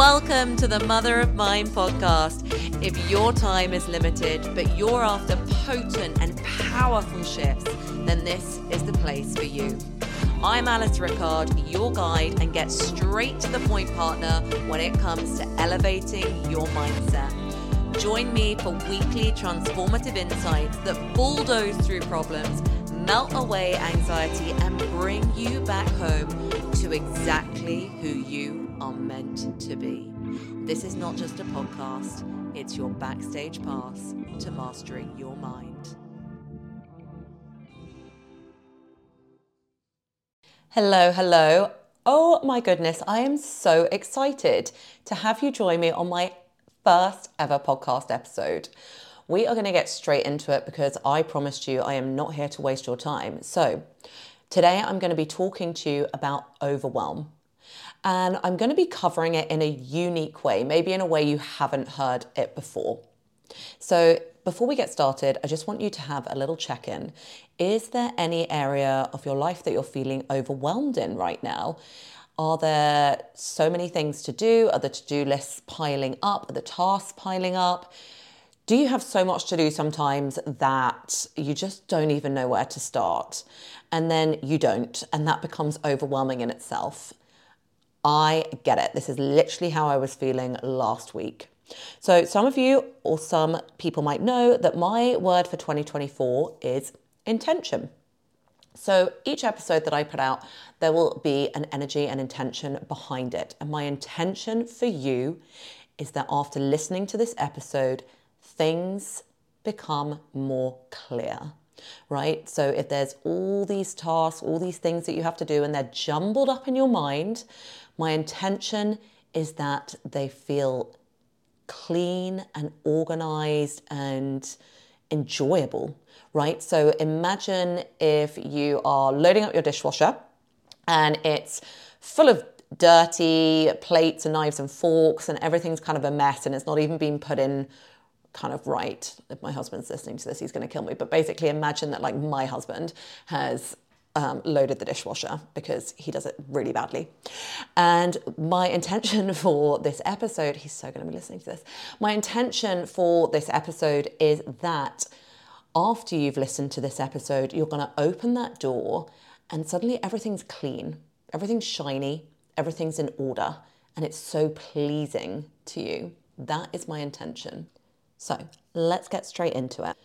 Welcome to the Mother of Mind podcast. If your time is limited, but you're after potent and powerful shifts, then this is the place for you. I'm Alice Rickard, your guide and get straight to the point partner when it comes to elevating your mindset. Join me for weekly transformative insights that bulldoze through problems, melt away anxiety, and bring you back home to exactly who you are meant to be. This is not just a podcast, it's your backstage pass to mastering your mind. Hello, hello. Oh my goodness, I am so excited to have you join me on my first ever podcast episode. We are going to get straight into it because I promised you I am not here to waste your time. So, today I'm going to be talking to you about overwhelm. And I'm going to be covering it in a unique way, maybe in a way you haven't heard it before. So, before we get started, I just want you to have a little check in. Is there any area of your life that you're feeling overwhelmed in right now? Are there so many things to do? Are the to do lists piling up? Are the tasks piling up? Do you have so much to do sometimes that you just don't even know where to start? And then you don't, and that becomes overwhelming in itself. I get it. This is literally how I was feeling last week. So, some of you or some people might know that my word for 2024 is intention. So each episode that I put out, there will be an energy and intention behind it. And my intention for you is that after listening to this episode, things become more clear, right? So if there's all these tasks, all these things that you have to do, and they're jumbled up in your mind, my intention is that they feel clean and organized and enjoyable right? So imagine if you are loading up your dishwasher and it's full of dirty plates and knives and forks and everything's kind of a mess and it's not even been put in kind of right. If my husband's listening to this, he's going to kill me. But basically, imagine that like my husband has um, loaded the dishwasher because he does it really badly. And my intention for this episode, he's so going to be listening to this. My intention for this episode is that after you've listened to this episode, you're going to open that door and suddenly everything's clean, everything's shiny, everything's in order, and it's so pleasing to you. That is my intention. So let's get straight into it.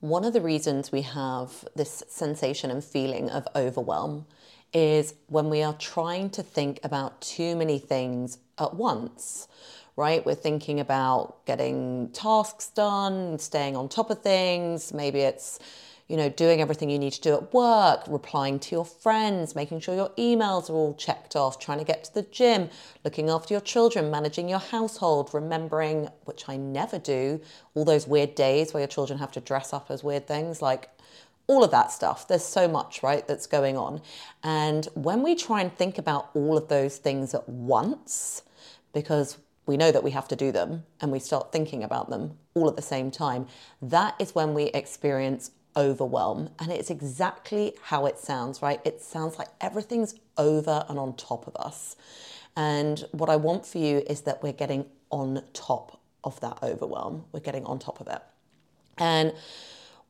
One of the reasons we have this sensation and feeling of overwhelm is when we are trying to think about too many things at once right? We're thinking about getting tasks done, staying on top of things. Maybe it's, you know, doing everything you need to do at work, replying to your friends, making sure your emails are all checked off, trying to get to the gym, looking after your children, managing your household, remembering, which I never do, all those weird days where your children have to dress up as weird things like all of that stuff. There's so much, right, that's going on. And when we try and think about all of those things at once, because we know that we have to do them and we start thinking about them all at the same time, that is when we experience overwhelm. And it's exactly how it sounds, right? It sounds like everything's over and on top of us. And what I want for you is that we're getting on top of that overwhelm, we're getting on top of it. And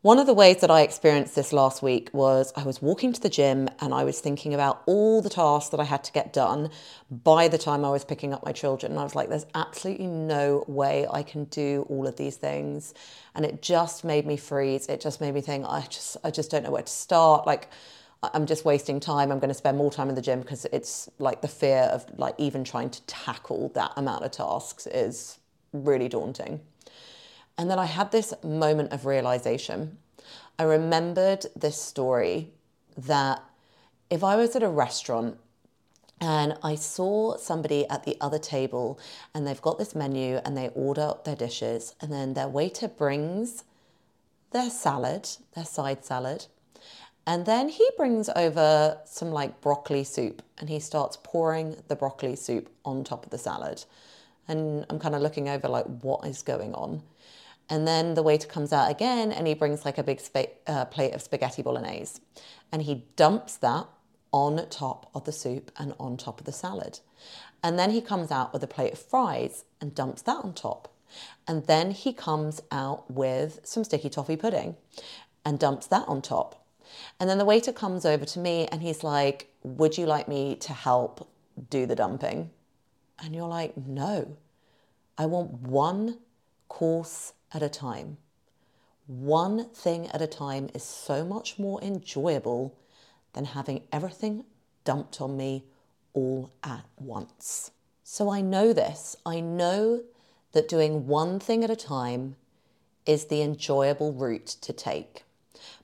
one of the ways that I experienced this last week was I was walking to the gym and I was thinking about all the tasks that I had to get done by the time I was picking up my children. And I was like, there's absolutely no way I can do all of these things. And it just made me freeze. It just made me think, I just I just don't know where to start. Like I'm just wasting time. I'm going to spend more time in the gym because it's like the fear of like even trying to tackle that amount of tasks is really daunting. And then I had this moment of realization. I remembered this story that if I was at a restaurant and I saw somebody at the other table and they've got this menu and they order their dishes, and then their waiter brings their salad, their side salad, and then he brings over some like broccoli soup and he starts pouring the broccoli soup on top of the salad. And I'm kind of looking over like, what is going on? And then the waiter comes out again and he brings like a big uh, plate of spaghetti bolognese. And he dumps that on top of the soup and on top of the salad. And then he comes out with a plate of fries and dumps that on top. And then he comes out with some sticky toffee pudding and dumps that on top. And then the waiter comes over to me and he's like, Would you like me to help do the dumping? And you're like, No, I want one course at a time. One thing at a time is so much more enjoyable than having everything dumped on me all at once. So I know this. I know that doing one thing at a time is the enjoyable route to take.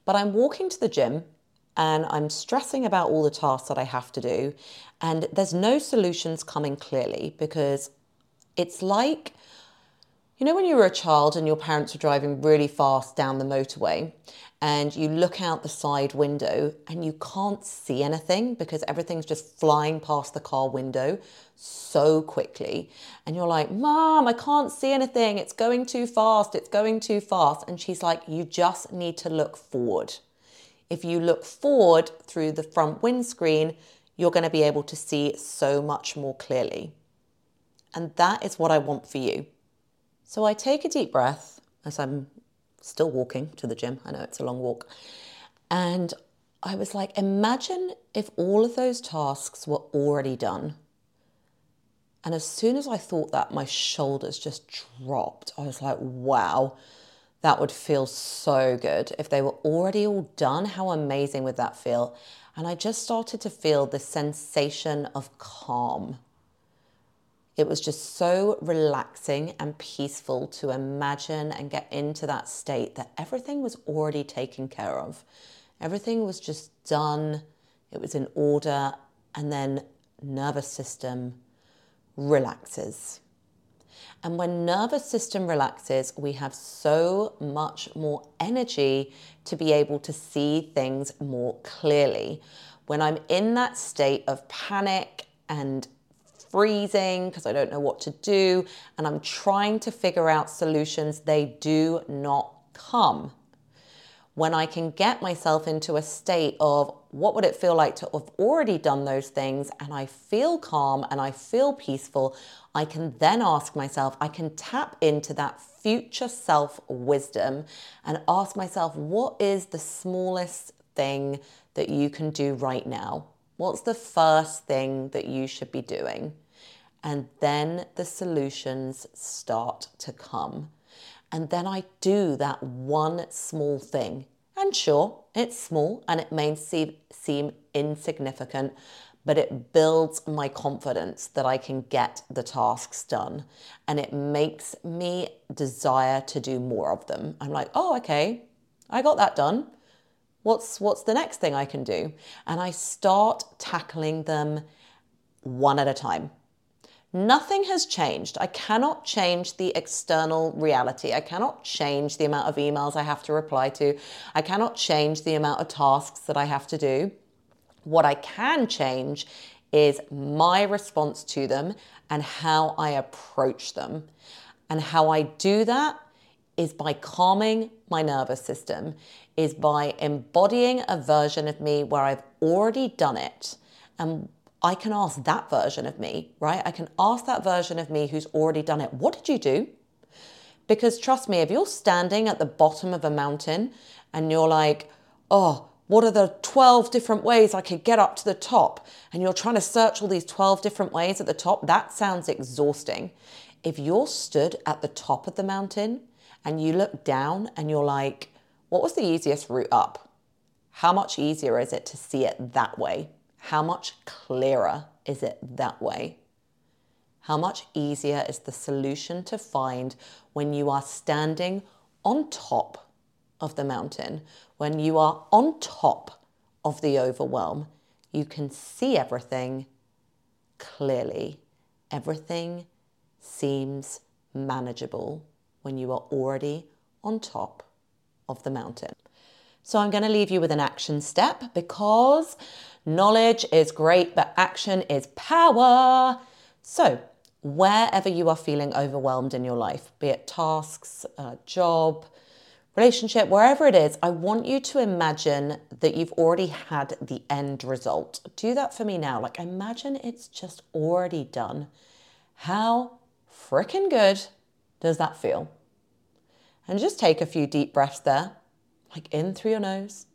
But I'm walking to the gym and I'm stressing about all the tasks that I have to do, and there's no solutions coming clearly because it's like you know, when you were a child and your parents were driving really fast down the motorway and you look out the side window and you can't see anything because everything's just flying past the car window so quickly. And you're like, Mom, I can't see anything. It's going too fast. It's going too fast. And she's like, You just need to look forward. If you look forward through the front windscreen, you're going to be able to see so much more clearly. And that is what I want for you. So I take a deep breath as I'm still walking to the gym. I know it's a long walk. And I was like, imagine if all of those tasks were already done. And as soon as I thought that, my shoulders just dropped. I was like, wow, that would feel so good. If they were already all done, how amazing would that feel? And I just started to feel the sensation of calm it was just so relaxing and peaceful to imagine and get into that state that everything was already taken care of. Everything was just done, it was in order, and then nervous system relaxes. And when nervous system relaxes, we have so much more energy to be able to see things more clearly. When I'm in that state of panic and freezing because I don't know what to do and I'm trying to figure out solutions, they do not come. When I can get myself into a state of what would it feel like to have already done those things and I feel calm and I feel peaceful, I can then ask myself, I can tap into that future self wisdom and ask myself, what is the smallest thing that you can do right now? What's the first thing that you should be doing? And then the solutions start to come. And then I do that one small thing. And sure, it's small and it may seem, seem insignificant, but it builds my confidence that I can get the tasks done. And it makes me desire to do more of them. I'm like, oh, okay, I got that done. What's, what's the next thing I can do? And I start tackling them one at a time. Nothing has changed. I cannot change the external reality. I cannot change the amount of emails I have to reply to. I cannot change the amount of tasks that I have to do. What I can change is my response to them and how I approach them. And how I do that is by calming my nervous system, is by embodying a version of me where I've already done it. And I can ask that version of me, right? I can ask that version of me who's already done it, what did you do? Because trust me, if you're standing at the bottom of a mountain and you're like, oh, what are the 12 different ways I could get up to the top? And you're trying to search all these 12 different ways at the top, that sounds exhausting. If you're stood at the top of the mountain and you look down and you're like, what was the easiest route up? How much easier is it to see it that way? How much clearer is it that way? How much easier is the solution to find when you are standing on top of the mountain, when you are on top of the overwhelm? You can see everything clearly. Everything seems manageable when you are already on top of the mountain. So I'm going to leave you with an action step because knowledge is great, but action is power. So, wherever you are feeling overwhelmed in your life, be it tasks, a job, relationship, wherever it is, I want you to imagine that you've already had the end result. Do that for me now. Like, imagine it's just already done. How freaking good does that feel? And just take a few deep breaths there, like in through your nose,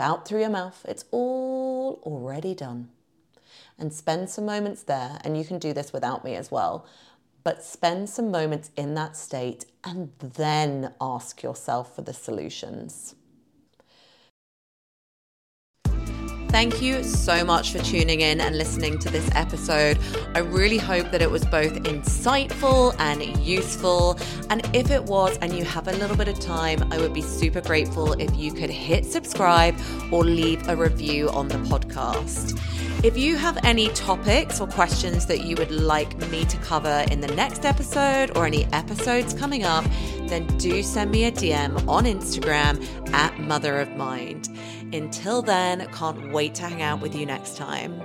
out through your mouth. It's all already done. And spend some moments there, and you can do this without me as well but spend some moments in that state and then ask yourself for the solutions. Thank you so much for tuning in and listening to this episode. I really hope that it was both insightful and useful. And if it was, and you have a little bit of time, I would be super grateful if you could hit subscribe or leave a review on the podcast. If you have any topics or questions that you would like me to cover in the next episode or any episodes coming up, then do send me a DM on Instagram at Mother of Mind. Until then, can't wait to hang out with you next time.